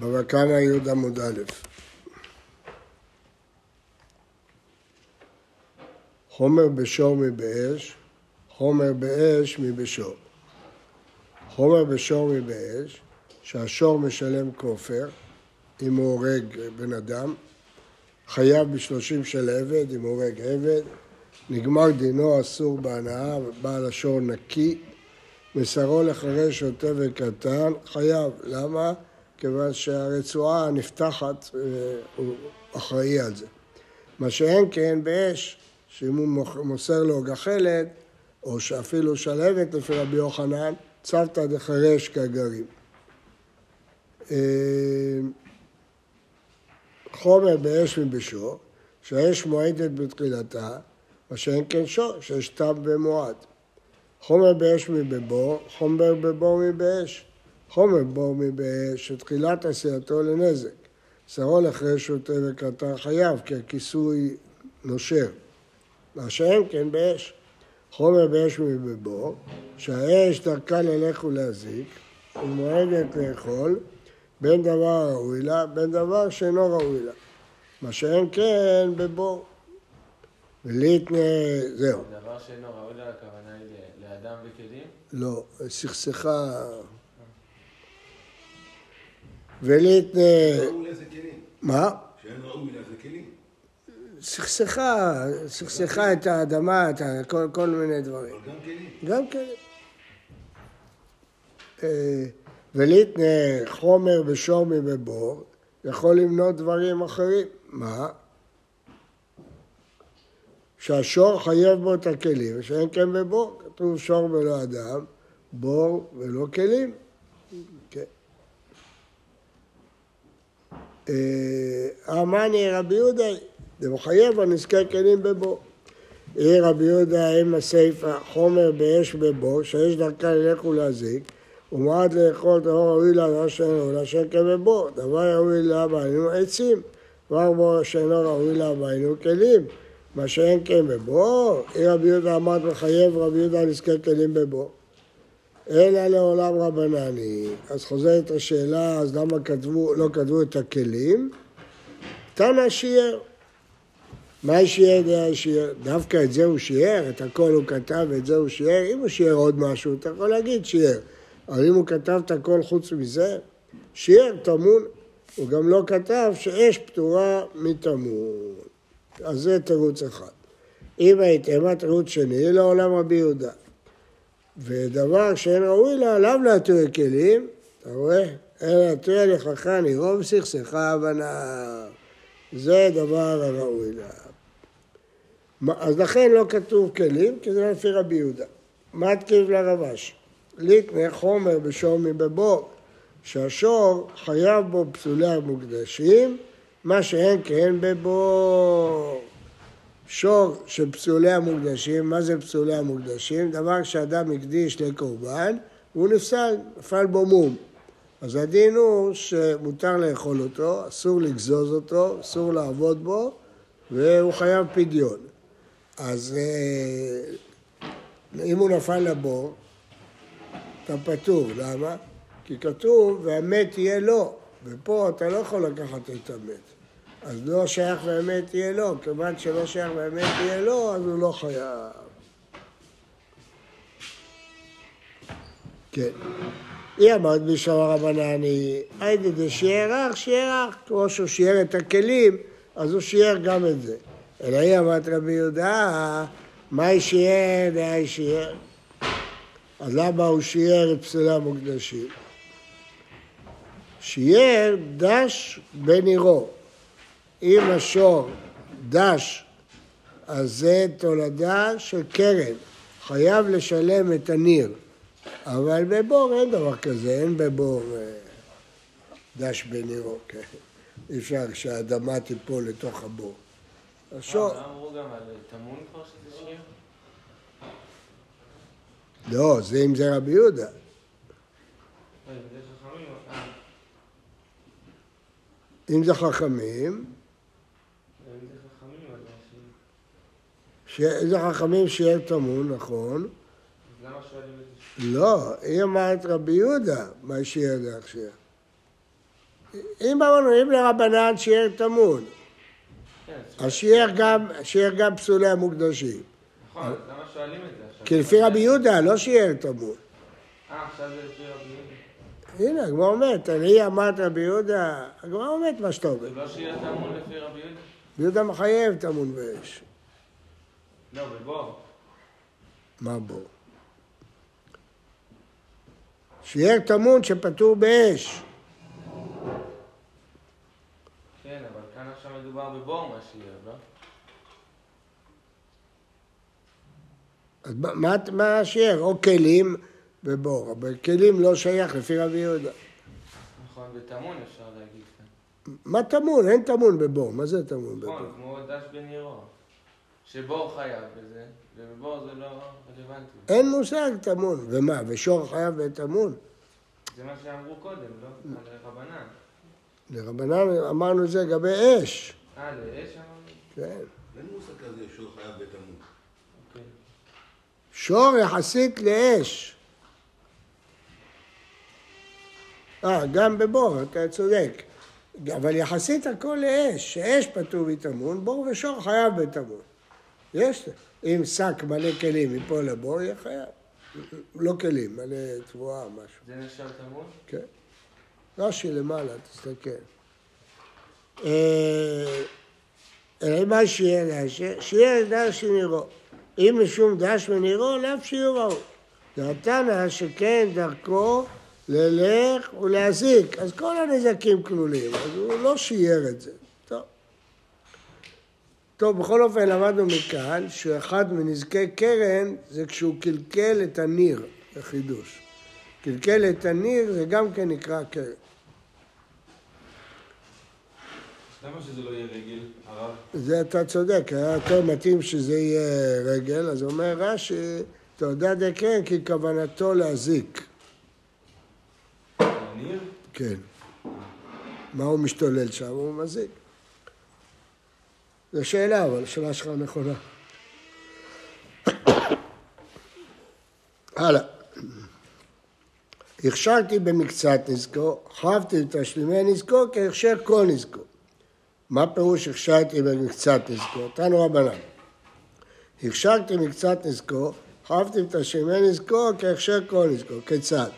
בבא קמא י' עמוד א'. חומר בשור מבאש, חומר באש מבשור. חומר בשור מבאש, שהשור משלם כופר, אם הוא הורג בן אדם, חייב בשלושים של עבד, אם הוא הורג עבד, נגמר דינו אסור בהנאה, בעל השור נקי, מסרו לחרש שוטה וקטן, חייב. למה? כיוון שהרצועה נפתחת, הוא אחראי על זה. מה שאין כן באש, שאם הוא מוסר לו גחלת, או שאפילו שלהבת לפי רבי יוחנן, צוותא דחרש כגרים. חומר באש מבשור, שהאש מועדת בתחילתה, מה שאין כן שור, שיש טעם ומועד. חומר באש מבבור, חומר בבור מבאש. חומר בור מבאש, שתחילת עשייתו לנזק. שרו אחרי שותה וקטר חייב, כי הכיסוי נושר. מה שאין כן באש. חומר באש מבבור, שהאש דרכה ללך ולהזיק, ומועדת לאכול, בין דבר ראוי לה, בין דבר שאינו ראוי לה. מה שאין כן בבור. וליטנה, זהו. דבר שאינו ראוי לה, הכוונה היא לאדם וכלים? לא, סכסכה... לזה כלים. מה? סכסכה, סכסכה את האדמה, את כל, כל מיני דברים. אבל גם כלים. גם כלים. אה, וליטנה חומר בשור מבבור, יכול למנות דברים אחרים. מה? שהשור חייב בו את הכלים, שאין כן בבור. כתוב שור ולא אדם, בור ולא כלים. כן. אה, אמני רבי יהודה, זה מחייב הנזכר כלים בבור. יהיה רבי יהודה עם הסיפא חומר באש בבור, שיש דרכה ללך ולהזיק, ומועד לאכול דבר ראוי דבר שאינו לה, שקר בבור. דבר ראוי לה בעינו עצים, דבר בור שאינו ראוי לה בעינו כלים. מה שאין כן בבור, יהיה רבי יהודה אמרת מחייב רבי יהודה נזכר כלים בבור. אלא לעולם רבנני. אז חוזרת השאלה, אז למה כתבו, לא כתבו את הכלים? תנא שיער. מה שיער דעה שיער? דווקא את זה הוא שיער, את הכל הוא כתב ואת זה הוא שיער. אם הוא שיער עוד משהו, אתה יכול להגיד שיער. אבל אם הוא כתב את הכל חוץ מזה, שיער טמון. הוא גם לא כתב שאש פטורה מטמון. אז זה תירוץ אחד. אם הייתם, מה תירוץ שני? לעולם רבי יהודה. ודבר שאין ראוי לה, לאו להתיר כלים, אתה רואה? אלא להתיר לכחני, רוב סכסכה הבנה. זה דבר הראוי לה. מה- אז לכן לא כתוב כלים, כי זה לא לפי רבי יהודה. מתקיף לרבש. ליקנה חומר בשור מבבור, שהשור חייב בו פסולי המוקדשים, מה שאין כן בבור. שור של פסולי המוקדשים, מה זה פסולי המוקדשים? דבר שאדם הקדיש לקורבן והוא נפסל, נפל בו מום. אז הדין הוא שמותר לאכול אותו, אסור לגזוז אותו, אסור לעבוד בו, והוא חייב פדיון. אז אה, אם הוא נפל לבור, אתה פטור, למה? כי כתוב, והמת יהיה לו, ופה אתה לא יכול לקחת את המת. אז לא שייך והמת יהיה לו, כיוון שלא שייך והמת יהיה לו, אז הוא לא חייב. כן. היא אמרת בשער רבנני, היידה דשיערך, שיערך, כמו שהוא שיער את הכלים, אז הוא שיער גם את זה. אלא היא אמרת רבי יהודה, מה היא שיער והי שיער? אז למה הוא שיער את פסולי המוקדשים? שיער דש בנירו. אם השור דש, אז זה תולדה של קרן, חייב לשלם את הניר. אבל בבור אין דבר כזה, אין בבור אה, דש בנירו, כן. אי אפשר שהאדמה תיפול לתוך הבור. השור, לא אמרו גם על טמון כבר שזה שיער? לא, זה אם זה רבי יהודה. אה, אם זה חכמים, אם זה חכמים, אז זה שיער. שאיזה חכמים שיהיה טמון, נכון? אז למה שואלים את זה? לא, היא אמרת רבי יהודה, מה שיהיה לך שיהיה. אם אמרנו, אם לרבנן שיער טמון, אז שיער גם, פסולי המוקדשים. נכון, למה שואלים את זה עכשיו? כי לפי רבי יהודה לא שיער טמון. אה, עכשיו זה לפי רבי יהודה. הנה, הגמרא אומרת, אני אמרת רבי יהודה, הגמרא אומרת מה שאתה אומר. זה לא שיהיה טמון לפי רבי יהודה? רבי יהודה מחייב טמון באש. לא, בבור. מה בו? שיער טמון שפטור באש. כן, אבל כאן עכשיו מדובר בבור מה לא? אז מה- השיער? או כלים ובור, אבל כלים לא שייך לפי רבי יהודה. נכון, בטמון אפשר להגיד כאן. מה טמון? אין טמון בבור, מה זה טמון בבור? נכון, כמו דש בנירו. שבור חייב בזה, ובבור זה לא רלוונטי. אין מושג טמון. ומה, ושור חייב בטמון? זה מה שאמרו קודם, לא? על רבנן. לרבנן אמרנו את זה לגבי אש. אה, לאש אמרנו? כן. אין מושג כזה שהוא חייב בתמות. אוקיי. שור יחסית לאש. אה, גם בבור, אתה צודק. אבל יחסית הכל לאש, שאש פטור מטמון, בור ושור חייב בטמון. יש, אם שק מלא כלים ייפול לבור, יהיה חייב. לא כלים, מלא תבואה, משהו. זה נחשב טמון? כן. רש"י למעלה, תסתכל. אה, אלא מה שיהיה לאשר? שיהיה דש מנירו. אם משום דש מנירו, לאו שיהיו ראו. דעתנא שכן דרכו ללך ולהזיק. אז כל הנזקים כלולים, אז הוא לא שיער את זה. טוב. בכל אופן למדנו מכאן שאחד מנזקי קרן זה כשהוא קלקל את הניר, זה חידוש. קלקל את הניר זה גם כן נקרא קרן. למה שזה לא יהיה רגל, הרב? זה אתה צודק, היה יותר מתאים שזה יהיה רגל, אז אומר רש"י, אתה יודע דקרן כי כוונתו להזיק. הניר? כן. מה הוא משתולל שם? הוא מזיק. זו שאלה, אבל השאלה שלך נכונה. הלאה. הכשרתי במקצת נזקו, חבתי בתשלימי נזקו כהכשר כל נזקו. מה פירוש הכשרתי במקצת נזקו? תנו רבנן. הכשרתי מקצת נזקו, חבתי בתשלימי נזקו כהכשר כל נזקו. כיצד?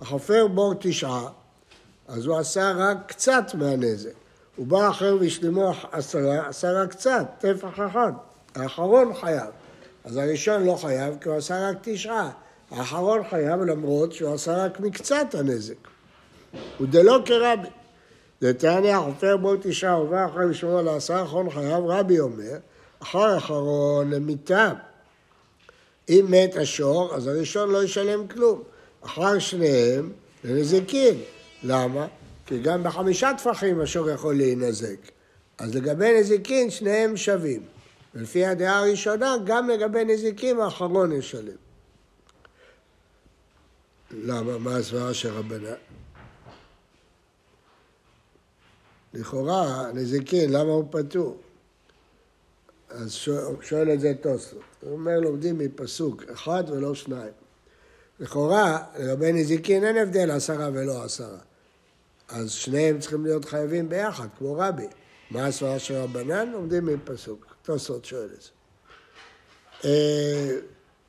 החופר בור תשעה, אז הוא עשה רק קצת מהנזק. הוא בא אחר והשלימו עשרה, עשה רק קצת, טפח אחד. האחרון חייב. אז הראשון לא חייב כי הוא עשה רק תשעה. האחרון חייב למרות שהוא עשה רק מקצת הנזק. הוא דלא כרבי. דתניא חופר בו תשעה ובא אחר לשמור על העשרה האחרון חייב, רבי אומר, אחר אחרון למיתה. אם מת השור, אז הראשון לא ישלם כלום. אחר שניהם לנזיקין. למה? כי גם בחמישה טפחים השור יכול להינזק. אז לגבי נזיקין שניהם שווים. ולפי הדעה הראשונה, גם לגבי נזיקים האחרון ישלם. למה? מה הסברה של רבנה? לכאורה, נזיקין, למה הוא פטור? אז שואל, שואל את זה תוספות. הוא אומר, לומדים מפסוק אחד ולא שניים. לכאורה, לגבי נזיקין אין הבדל עשרה ולא עשרה. אז שניהם צריכים להיות חייבים ביחד, כמו רבי. מה הסברה של רבנן? לומדים מפסוק. תוספות שואל את זה. אה,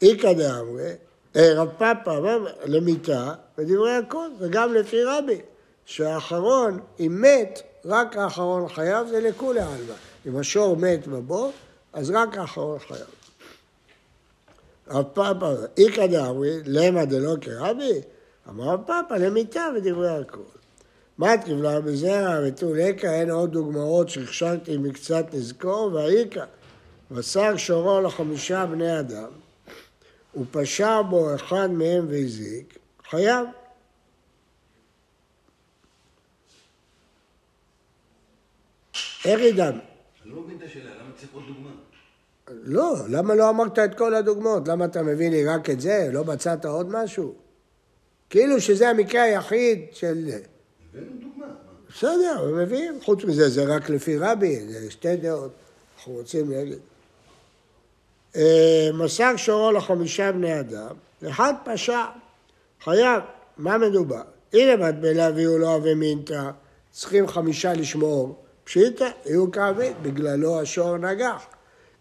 איכא דאמרי, אה, רב פאפא למיתה, ודברי הכל, וגם לפי רבי, שהאחרון, אם מת, רק האחרון חייב, זה לכולי עלמא. אם השור מת בבור, אז רק האחרון חייב. רב פאפא, איכא דאמרי, למה דלא כרבי? אמר רב פאפא, למיתה ודברי הכל. מה תקבלה בזרע ותו לקה, אין עוד דוגמאות שהכשרתי מקצת נזקו, והאיכא. מסר שורו לחמישה בני אדם, ופשע בו אחד מהם והזיק, חייב. איך ידענו? אני לא מבין את השאלה, למה צריך עוד דוגמה? לא, למה לא אמרת את כל הדוגמאות? למה אתה מביא לי רק את זה? לא מצאת עוד משהו? כאילו שזה המקרה היחיד של... בסדר, הם מביאים. חוץ מזה, זה רק לפי רבי, זה שתי דעות. אנחנו רוצים להגיד. אה, מסר שורו לחמישה בני אדם, ואחד פשע, חייב. מה מדובר? הנה בת בלהביאו לו אבי מינתא, צריכים חמישה לשמור פשיטא, יהיו כעבית, בגללו השור נגח.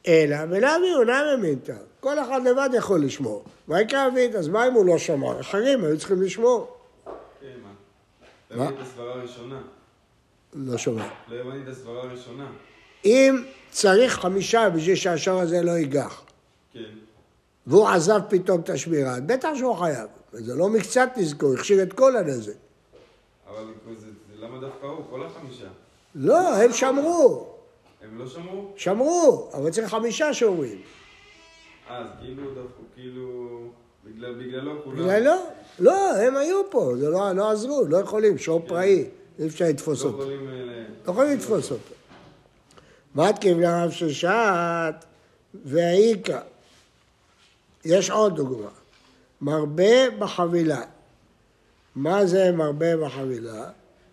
אלא בלאו יונה ממינתא, כל אחד לבד יכול לשמור. מה יקרה עבית? אז מה אם הוא לא שמר? אחרים היו צריכים לשמור. כן, מה? הסברה הראשונה. לא שומע. לא הבנתי את הסברה הראשונה. אם צריך חמישה בשביל שהשור הזה לא ייגח, כן. והוא עזב פתאום את השמירה, בטח שהוא חייב. וזה לא מקצת נזקו, הוא הכשיר את כל הנזק. אבל למה דווקא הוא? כל החמישה. לא, הם שמרו, הם לא שמעו? שמרו, אבל צריך חמישה שומרים. אז כאילו דווקא, כאילו... בגלל, בגללו כולם. בגללו? לא, הם היו פה, זה לא, לא עזרו, לא יכולים, שור פראי, אי אפשר לתפוס לא אותו. אה, ל- לא יכולים לתפוס אותו. מתקיף לרב ששת והאיכא. יש עוד דוגמה. מרבה בחבילה. מה זה מרבה בחבילה?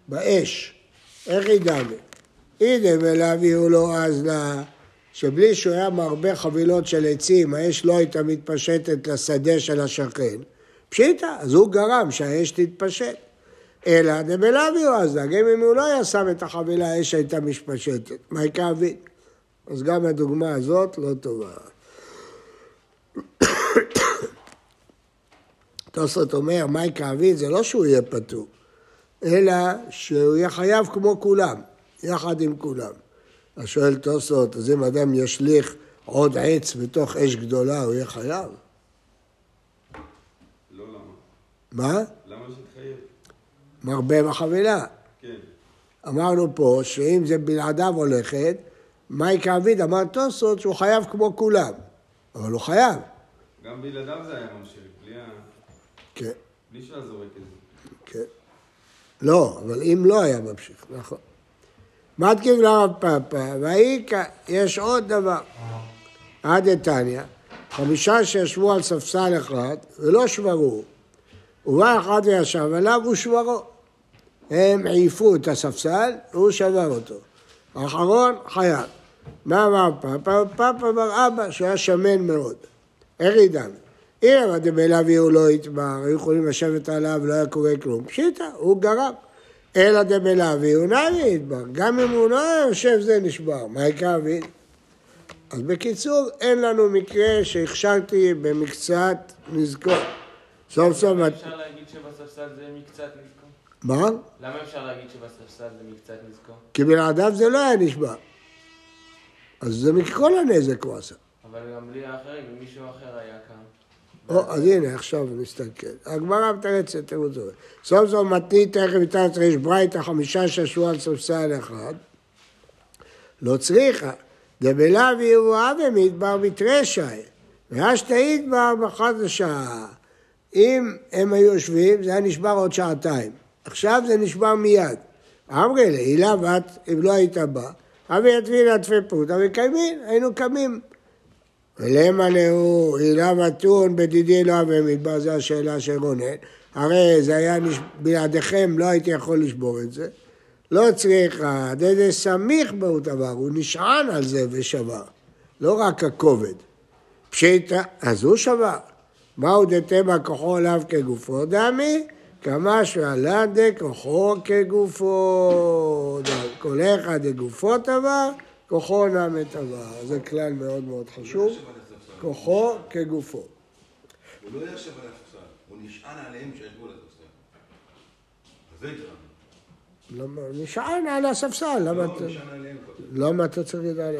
באש. איך ידמה? אידם יהיו לו אז לה, שבלי שהוא היה מרבה חבילות של עצים, האש לא הייתה מתפשטת לשדה של השכן. פשיטא, אז הוא גרם שהאש תתפשט. אלא דבלאביו אז לה, גם אם הוא לא היה שם את החבילה, האש הייתה מתפשטת. מה יקרה אבי? אז גם הדוגמה הזאת לא טובה. תוספות אומר, מייקה אביד זה לא שהוא יהיה פטור, אלא שהוא יהיה חייב כמו כולם, יחד עם כולם. אז שואל תוספות, אז אם אדם ישליך עוד עץ בתוך אש גדולה, הוא יהיה חייב? לא למה. מה? למה? מרבה בחבילה. כן. אמרנו פה שאם זה בלעדיו הולכת, מייקה אביד אמר תוספות שהוא חייב כמו כולם, אבל הוא חייב. גם בלעדיו זה היה ממשיך, בלי ה... כן. בלי שהוא היה זורק את זה. כן. לא, אבל אם לא היה ממשיך, נכון. מתקיף לרב פאפא, והאיכא, יש עוד דבר. עד איתניא, חמישה שישבו על ספסל אחד ולא שברו. ובא אחד וישב עליו ושברו. הם העיפו את הספסל והוא שבר אותו. האחרון חייב. מה אמר פאפא? פאפא אמר אבא שהיה שמן מאוד. איך ידענו? אם דבלאו הוא לא יתבר, היו יכולים לשבת עליו ולא היה קורה כלום. פשיטא, הוא גרם. אלא דבלאו הוא נמי יתבר. גם אם הוא לא יושב זה נשבר. מה יקרה אביד? אז בקיצור, אין לנו מקרה שהכשרתי במקצת נזקו. סוף סוף... אפשר להגיד שבספסל זה מקצת נזקו? מה? למה אפשר להגיד שבספסל זה מקצת נזקו? כי בלעדיו זה לא היה נשבר. אז זה מכל הנזק הוא עשה. אבל גם בלי האחרים, אם מישהו אחר היה כאן. או, אז הנה, עכשיו נסתכל. הגמרא מתרצת תירוץ הזה. סוף סוף מתנית תכף איתה יש ברייתא חמישה שישבו על ספסל אחד. לא צריכה. דבלאו יבואה במדבר בתרשי. ואשתא ידבר באחת השעה. אם הם היו יושבים, זה היה נשבר עוד שעתיים. עכשיו זה נשבר מיד. אמרי להילה בת, אם לא היית בא, אבי יתבין עטפי פרוטה וקיימין, היינו קמים. ולמה להו הילה מתון בדידי לא אבי מדבר, זו השאלה של רונן. הרי זה היה נש... בלעדיכם, לא הייתי יכול לשבור את זה. לא צריכה, דדה סמיך בהו דבר, הוא נשען על זה ושבר. לא רק הכובד. פשיטא, אז הוא שבר. מהו דתמה כוחו עליו כגופו דמי? כמה שעלה דכוחו כגופו. כל אחד דגופו טבע, כוחו נמי טבע. זה כלל מאוד מאוד חשוב. כוחו כגופו. הוא לא ישב על הספסל, הוא נשען עליהם שישבו על הספסל. זה גרם. נשען על הספסל, למה לא, אתה... צריך לדעת?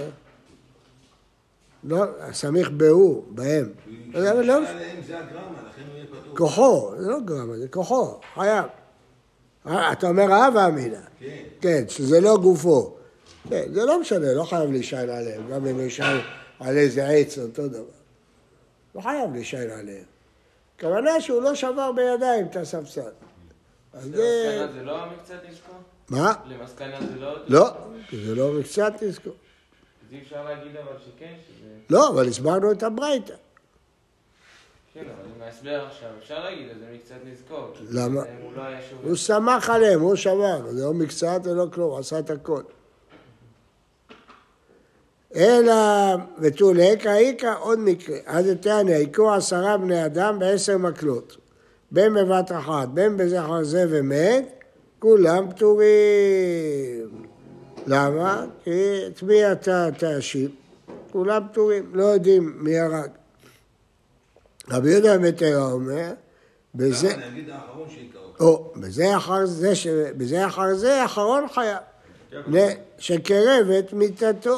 לא, סמיך בהו, בהם. לא- עליהם זה הגרמה, לכן הוא יהיה פטור. כוחו, זה לא גרמה, זה כוחו, חייב. אה, אתה אומר הווה אמינא. כן. כן, שזה לא גופו. כן, זה לא משנה, לא חייב להישען עליהם, גם אם להישען על איזה עץ, אותו דבר. לא חייב להישען עליהם. הכוונה שהוא לא שבר בידיים את הספסל. אז זה... למסקנה זה לא המקצת נזקו? מה? למסקנה זה לא... לא, זה לא מקצת נזכור. אז אי אפשר להגיד אבל שכן, שזה... לא, אבל הסברנו את הברייתא. כן, אבל עם ההסבר עכשיו, אפשר להגיד את זה מקצת נזקו. כי למה? הוא לא. הוא שמח עליהם, הוא שבר, זה לא מקצת ולא כלום, הוא עשה את הכל. אלא ותו לאיכא איכא עוד מקרה, עד איתניא, היכו עשרה בני אדם בעשר מקלות, בין בבת אחת, בין בזה אחר זה ומת, כולם פטורים. למה? כי את מי אתה תאשים? כולם פטורים, לא יודעים מי הרג. רבי יהודה המטרה אומר, בזה... או, בזה אחר זה, ש... בזה אחר זה, אחרון חייב. שקרב את מיתתו.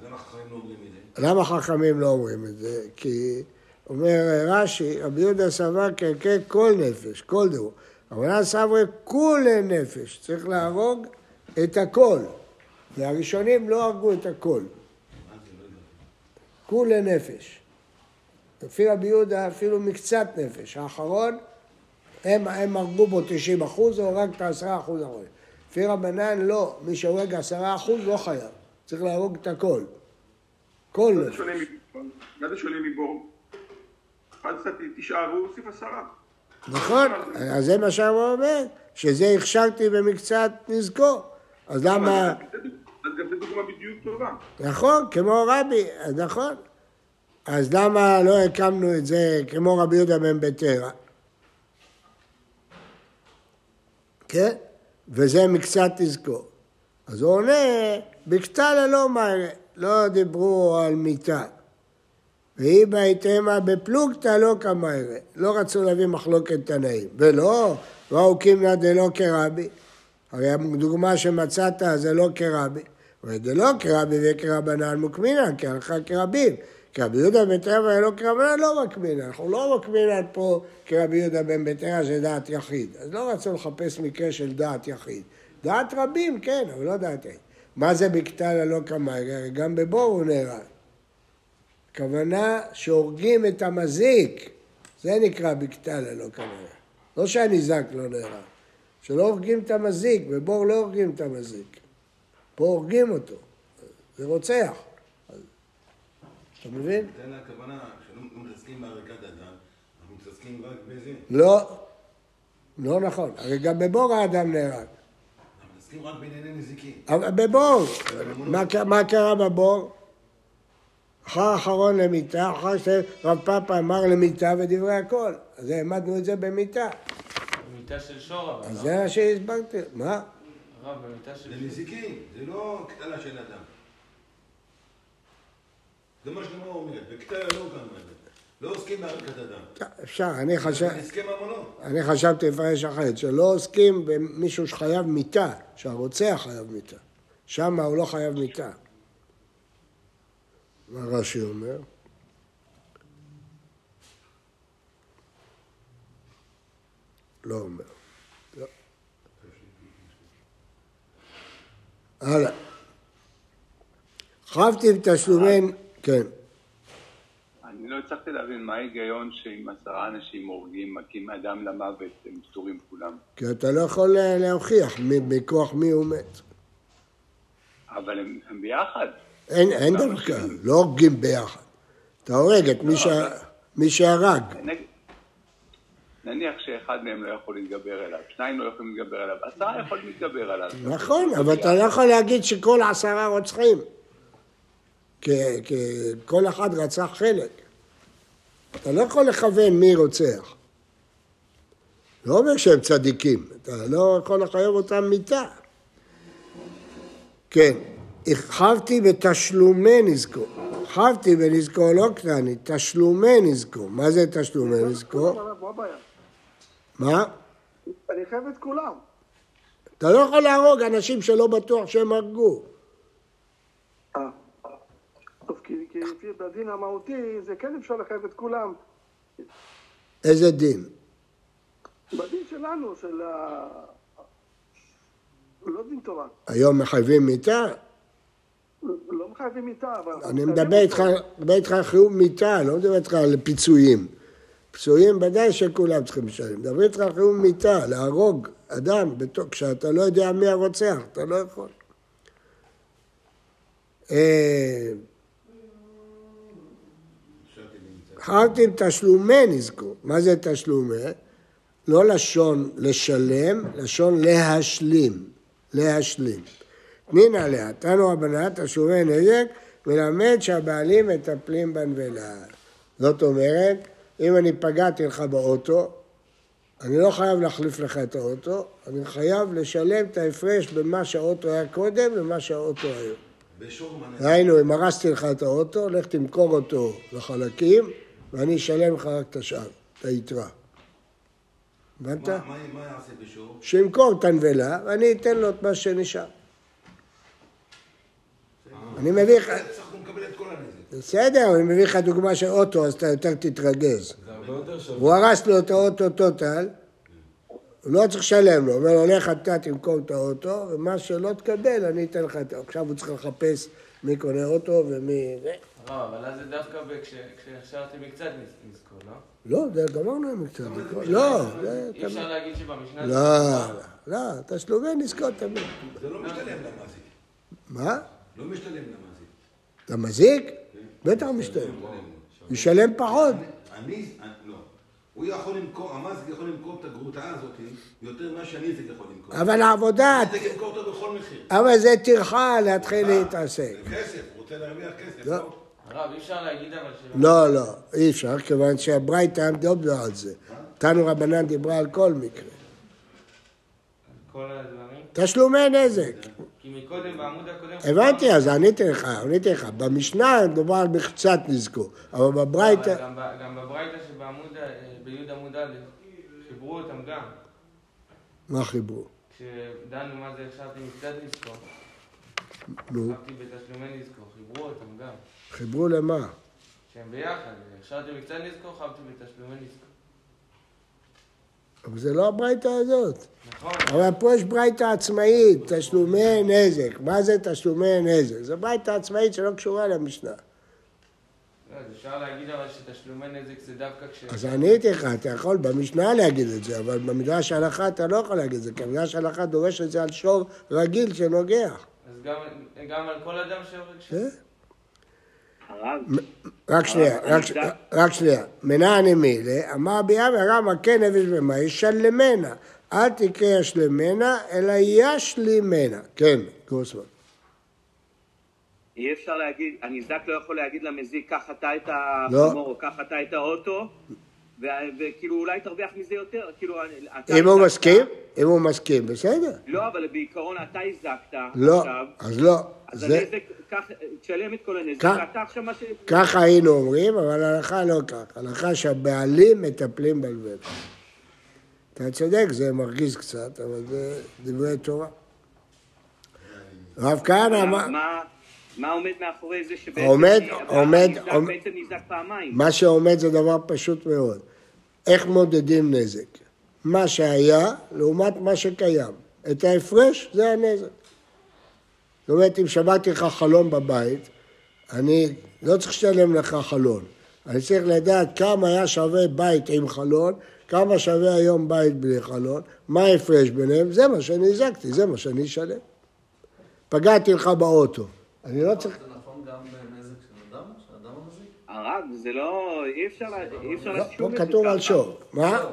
אז למה חכמים לא אומרים את זה? למה חכמים לא אומרים את זה? כי אומר רש"י, רבי יהודה סבר קרקע כל נפש, כל דבר. אבל אז סברי כולי נפש, צריך להרוג את הכל. והראשונים לא הרגו את הכל. כולי נפש. לפי רבי יהודה אפילו מקצת נפש. האחרון, הם, הם הרגו בו 90 אחוז, הוא הרג את ה-10 אחוז האחרון. לפי רבנן לא, מי שהורג 10 אחוז לא חייב. צריך להרוג את הכל. כל נפש. מה זה שונה מבור? אחד קצת תשעה והוא הוסיף עשרה. נכון, אז זה מה שהרב אומר, שזה הכשרתי במקצת נזקו. אז למה... אז גם זו דוגמה בדיוק טובה. נכון, כמו רבי, נכון. אז למה לא הקמנו את זה כמו רבי יהודה בן בטרה? כן? וזה מקצת תזכור. אז הוא עונה, בקטלה לא מהרה, לא דיברו על מיתה. והיא בהתאמה בפלוגתא לא כמהרה. לא רצו להביא מחלוקת תנאים. ולא, ראו קימנא דלא כרבי. הרי הדוגמה שמצאת זה לא כרבי. ודלא כרבי וכרבנן מוקמינן, כהלכה כרבים. כי רבי יהודה בן תרא ולא כרבנן לא מקמינן. אנחנו לא מקמינן פה כרבי יהודה בן בתרא זה דעת יחיד. אז לא רצו לחפש מקרה של דעת יחיד. דעת רבים, כן, אבל לא דעת יחיד. מה זה בקטל הלא? הרי גם בבור הוא נהרג. הכוונה שהורגים את המזיק, זה נקרא בקטל הלא כמהרה. לא שהניזק לא נהרג. שלא הורגים את המזיק, בבור לא הורגים את המזיק. פה הורגים אותו. זה רוצח. אתה מבין? לה הכוונה שלא מתעסקים בהריגת אדם, אנחנו מתעסקים רק בזה. לא. לא נכון. הרי גם בבור האדם נהרג. מתעסקים רק בענייני נזיקין. אבל בבור, מה קרה בבור? אחר האחרון למיתה, אחר שרב פאפה אמר למיתה ודברי הכל. אז העמדנו את זה במיתה. במיטה של שור אבל, אז לא? זה מה שהסברתי. מה? הרב, במיטה של זה נזיקין, זה לא קטלה של אדם. זה מה שלמה אומרת, בקטלה לא כמה לא עוסקים בהריגת אדם. אפשר, אני חשב... אני חשבתי לפרש אחרת, שלא עוסקים במישהו שחייב מיתה, שהרוצח חייב מיתה. שם הוא לא חייב מיתה. מה רש"י אומר? לא אומר. לא. הלאה. חבתי בתשלומי... כן. אני לא הצלחתי להבין מה ההיגיון שאם עשרה אנשים הורגים, מכים אדם למוות, הם פטורים כולם. כי אתה לא יכול להוכיח מכוח מי הוא מת. אבל הם, הם ביחד. אין, אין דבר כזה, לא הורגים ביחד. אתה הורג את מי. מי שהרג. נניח שאחד מהם לא יכול להתגבר אליו, שניים לא יכולים להתגבר אליו, עשרה יכולים להתגבר עליו. נכון, אבל אתה לא יכול להגיד שכל עשרה רוצחים. כי, כל אחד רצח חלק. אתה לא יכול לכוון מי רוצח. לא אומר שהם צדיקים, אתה לא יכול לחייב אותם מיתה. כן, הכחבתי בתשלומי נזקו. הכחבתי בנזקו לא קטני, תשלומי נזקו. מה זה תשלומי נזקו? מה? אני חייב את כולם. אתה לא יכול להרוג אנשים שלא בטוח שהם הרגו. אה. טוב, כי לפי בדין המהותי זה כן אפשר לחייב את כולם. איזה דין? בדין שלנו, של ה... לא דין תורה. היום מחייבים מיתה? לא מחייבים מיתה, אבל... אני מדבר איתך. מדבר איתך על חיוב מיתה, לא מדבר איתך על פיצויים. פיצויים ודאי שכולם צריכים לשלם. מדבר איתך על חיוב מיתה, להרוג אדם כשאתה לא יודע מי הרוצח, אתה לא יכול. אה, חרתי עם תשלומי נזכו. מה זה תשלומי? לא לשון לשלם, לשון להשלים. להשלים. תנינא עליה, תנו רבנן תשלומי נזק, מלמד שהבעלים מטפלים בנבלה. זאת אומרת, אם אני פגעתי לך באוטו, אני לא חייב להחליף לך את האוטו, אני חייב לשלם את ההפרש בין מה שהאוטו היה קודם למה שהאוטו היום. דהיינו, אם הרסתי לך את האוטו, לך תמכור אותו לחלקים, ואני אשלם לך רק את השאר, את היתרה. הבנת? מה- מה מה יעשה בשור? שימכור את הנבלה, ואני אתן לו את מה שנשאר. אני מביא לך, בסך הכל מקבל את כל הנזק. בסדר, אני מביא לך דוגמה של אוטו, אז אתה יותר תתרגז. הוא הרס לו את האוטו טוטל, הוא לא צריך לשלם לו, הוא אומר לו, לך אתה תמכור את האוטו, ומה שלא תקבל, אני אתן לך את. עכשיו הוא צריך לחפש מי קונה אוטו ומי... הרב, אבל אז זה דווקא ב- כש- כשהכשרתי מקצת נז- נזכור, לא? לא, זה גמרנו עם קצת. לא, זה... אי אפשר להגיד שבמשנה... לא, לא, לא, תשלומי נזכור תמיד. זה לא משתלם למזיק. מה? לא משתלם למזיק. למזיק? בטח משתלם. ישלם פחות. אני, אני- לא. הוא יכול למכור, המזיק יכול למכור את הגרוטה הזאת יותר ממה שהנזק יכול למכור. אבל העבודה, הנזק ימכור אותו בכל מחיר. אבל זה טרחה להתחיל להתעסק. זה כסף, הוא רוצה להרוויח כסף. לא. לא? הרב, אי אפשר להגיד אבל ש... לא, לא, אי אפשר, כיוון שהברייתא דיברה על זה. תנו רבנן דיברה על כל מקרה. כל הדברים? תשלומי נזק. כי מקודם, בעמוד הקודם... הבנתי, אז עניתי לך, עניתי לך. במשנה מדובר על מחצת נזקו, אבל בברייתא... גם בברייתא שבעמוד, ה- בי' עמוד א', חיברו אותם גם. מה חיברו? כשדנו מה זה הכשרתי מקצת נזכור, נו, חשבתי בתשלומי נזכור, חיברו אותם גם. חיברו למה? שהם ביחד, הכשרתי מקצת נזכור, חשבתי בתשלומי נזכור. אבל זה לא הברייתא הזאת. נכון, אבל פה יש ברייתא עצמאית, תשלומי נזק. מה זה תשלומי נזק? זו ברייתא עצמאית שלא קשורה למשנה. לא, אז אפשר להגיד אבל שתשלומי נזק זה דווקא כש... אז עניתי לך, אתה יכול במשנה להגיד את זה, אבל במדרש ההלכה אתה לא יכול להגיד את זה, כי במדרש ההלכה דורש את זה על שור רגיל שנוגח. אז גם, גם על כל אדם שהורג ש... הרב, רק שנייה, רק שנייה. מנעני מילה, אמר ביאמר רמא כן נפש במה, ישלמנה. אל תקרא ישלמנה, אלא ישלימנה. כן, גרוסמן. אי אפשר להגיד, הניזק לא יכול להגיד למזיק, קח אתה את לא. החמור, או קח אתה את האוטו, וכאילו אולי תרוויח מזה יותר, כאילו... אם הוא מסכים, אם הוא מסכים, בסדר. לא, אבל בעיקרון אתה הזקת לא, אז לא. אז זה- הנזק, תשלם את כל הנזק, ואתה עכשיו מה ש... ככה היינו אומרים, אבל ההלכה לא כך. ההלכה שהבעלים מטפלים בלבד. אתה צודק, זה מרגיז קצת, אבל זה דברי תורה. הרב כהנא אמר, מה- עומד מאחורי זה שבעצם... עומד- עומד- עומד- בעצם ניזק פעמיים. מה שעומד זה דבר פשוט מאוד. איך מודדים נזק? מה שהיה לעומת מה שקיים. את ההפרש זה הנזק. זאת אומרת, אם שמעתי לך חלון בבית, אני לא צריך לשלם לך חלון. אני צריך לדעת כמה היה שווה בית עם חלון, כמה שווה היום בית בלי חלון, מה ההפרש ביניהם, זה מה שאני הזקתי, זה מה שאני אשלם. פגעתי לך באוטו. אני לא צריך... זה נכון גם בנזק של אדם? של אדם המזיק? הרב, זה לא... אי אפשר... אי אפשר לא, פה שום כתוב נזק על. שור. מה?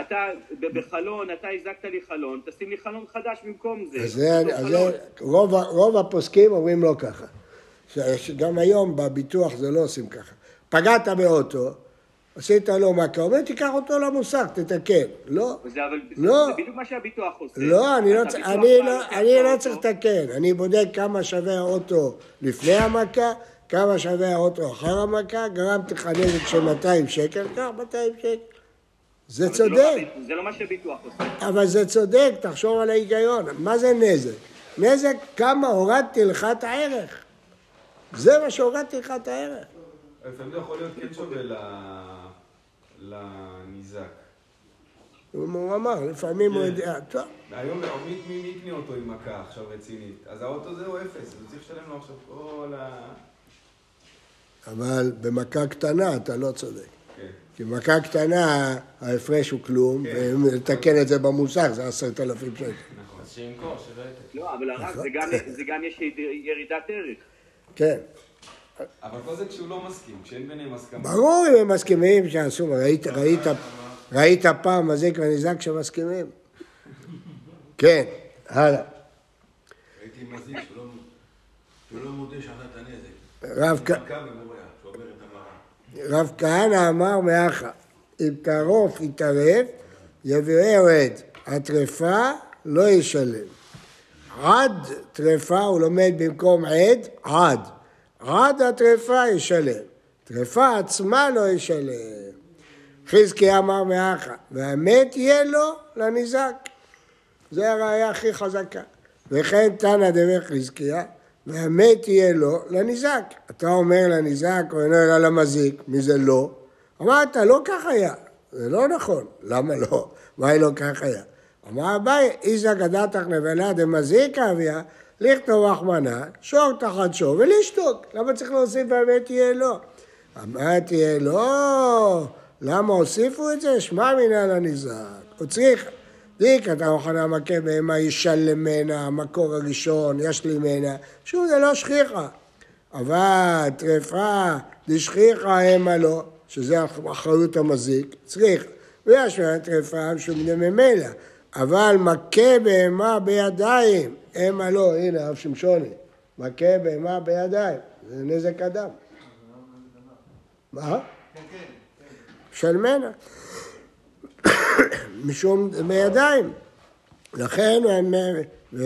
אתה ב- בחלון, אתה הזקת לי חלון, תשים לי חלון חדש במקום זה. אז זה, רוב, הפוסקים אומרים לא ככה. שגם היום בביטוח זה לא עושים ככה. פגעת באוטו, עשית לו מכה, אומר תיקח אותו למוסך, תתקן. לא, זה אבל... לא. זה בדיוק מה שהביטוח עושה. לא, אני לא, צריך- אני לא, אני לא צריך לתקן. אני בודק כמה שווה האוטו לפני המכה, כמה שווה האוטו אחר המכה, גרמתי לך נזק של 200 שקל, קח 200 שקל. זה לא צודק. זה לא מה שהביטוח עושה. אבל זה צודק, תחשוב על ההיגיון. מה זה נזק? נזק, כמה הורדתי לך את הערך. זה מה שהורדתי לך את הערך. לפעמים זה יכול להיות כן שווה ל- לניזק. הוא אמר, לפעמים הוא כן. יודע, טוב, היום מי מי- יקנה אותו עם מכה עכשיו רצינית? אז האוטו זהו אפס, אז הוא צריך לשלם לו עכשיו כל ה... אבל במכה קטנה אתה לא צודק. כן. כי במכה קטנה ההפרש הוא כלום, כן. ואם לתקן את זה במוסך זה עשרת אלפים שקל. נכון. אז שימכור, שלא יתקן. לא, אבל הרב, נכון. זה גם יש ירידת ערך. כן, אבל כל זה כשהוא לא מסכים, כשאין ביניהם הסכמה. ברור אם הם מסכימים שעשו, ראית, ראית, ראית פעם מזיק וניזק שמסכימים? כן, הלאה. הייתי מזיק שלא- שלא מודה שעשה את הנזק. רב, כהנא אמר מאחה, אם טרוף יטרף, יביאי עד. הטרפה לא ישלם. עד טרפה הוא לומד במקום עד, עד. עד הטרפה ישלם. טרפה עצמה לא ישלם. חזקי אמר מאחה, והמת יהיה לו לניזק. זה הראייה הכי חזקה. וכן תנא דמי חזקיה, והמת יהיה לו לניזק. אתה אומר לניזק, או אינו אלא למזיק, מי זה לא? אמרת, לא כך היה. זה לא נכון. למה לא? מה לא כך היה? אמר אביי, איזא גדתך נבלה דמזיק אביה, לכתוב רחמנה, שור תחת שור ולשתוק. למה צריך להוסיף והמת יהיה לו? המת יהיה לו. למה הוסיפו את זה? שמע מינן הניזק. הוא צריך דיק אתה מוכנה מכה בהמה ישלם ממנה, המקור הראשון, יש לי ממנה, שוב זה לא שכיחה. אבל טרפה דשכיחה המה לא, שזה אחריות המזיק, צריך. ויש לה טרפה משום ממילא. אבל מכה בהמה בידיים, המה לא, הנה הרב שמשוני, מכה בהמה בידיים, זה נזק אדם. מה? של מנה. משום בידיים. לכן, ו...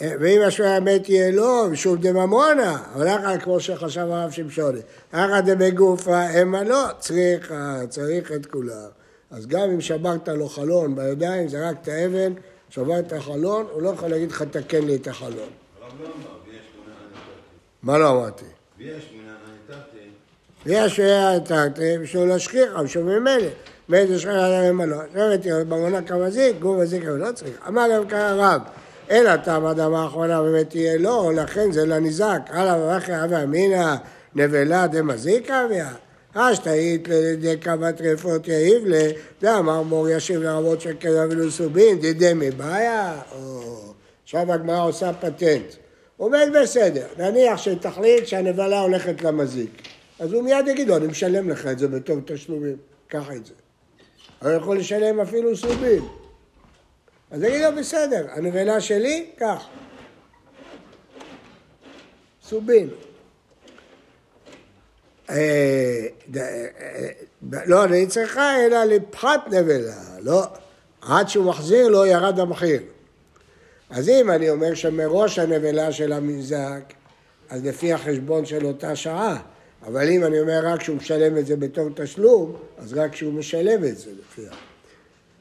ואם השוואה מת יהיה לו, משום דממונה, אבל אחר כמו שחשב הרב שמשוני, אחר דבגופה המה לא, צריך, צריך את כולם. אז גם אם שברת לו חלון בידיים, זרקת אבן, שברת חלון, הוא לא יכול להגיד לך, תקן לי את החלון. לא. מה לא אמרתי? ויש נתתי. ויש נתתי, בשביל להשכיח, בשביל ממילא. באיזה שכנה להם לא. שבט במונה כמזיק, גור מזיק אבל לא צריך. אמר גם כאן הרב, אלא תם אדמה האחרונה באמת תהיה לו, לכן זה לניזק. הלאה וברכי אבי אמינא נבלה דמזיק אביה. אשתאית לידי כמה טרפות יהיב ל... ואמר מור ישיב לרבות שקר אבילו סובין, דידי מבעיה. עכשיו הגמרא עושה פטנט. עומד בסדר, נניח שתחליט שהנבלה הולכת למזיק. אז הוא מיד יגיד לו, אני משלם לך את זה בתור תשלומים. קח את זה. אני יכול לשלם אפילו סובין. אז תגיד לו, בסדר, הנבלה שלי, קח. סובין. אה, אה, לא, אני צריכה אלא לפחת נבלה, לא. עד שהוא מחזיר לו ירד המחיר. אז אם אני אומר שמראש הנבלה של המנזק, אז לפי החשבון של אותה שעה, אבל אם אני אומר רק שהוא משלם את זה בתור תשלום, אז רק שהוא משלם את זה לפי ה...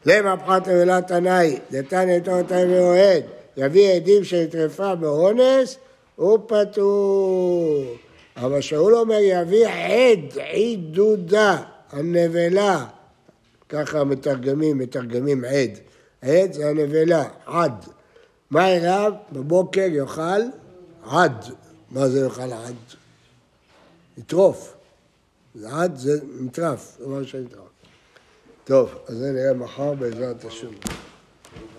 למה פחת נבלה תנאי, דתניא תור תנאי ואוהד, יביא עדים שנטרפה באונס, הוא פטור. אבל שאול אומר יביא עד, עידודה, הנבלה, ככה מתרגמים, מתרגמים עד. עד זה הנבלה, עד. מה אליו? בבוקר יאכל עד. מה זה יאכל עד? יטרוף. עד זה מטרף, זה מה שנטרף. טוב, אז זה נראה מחר בעזרת השם.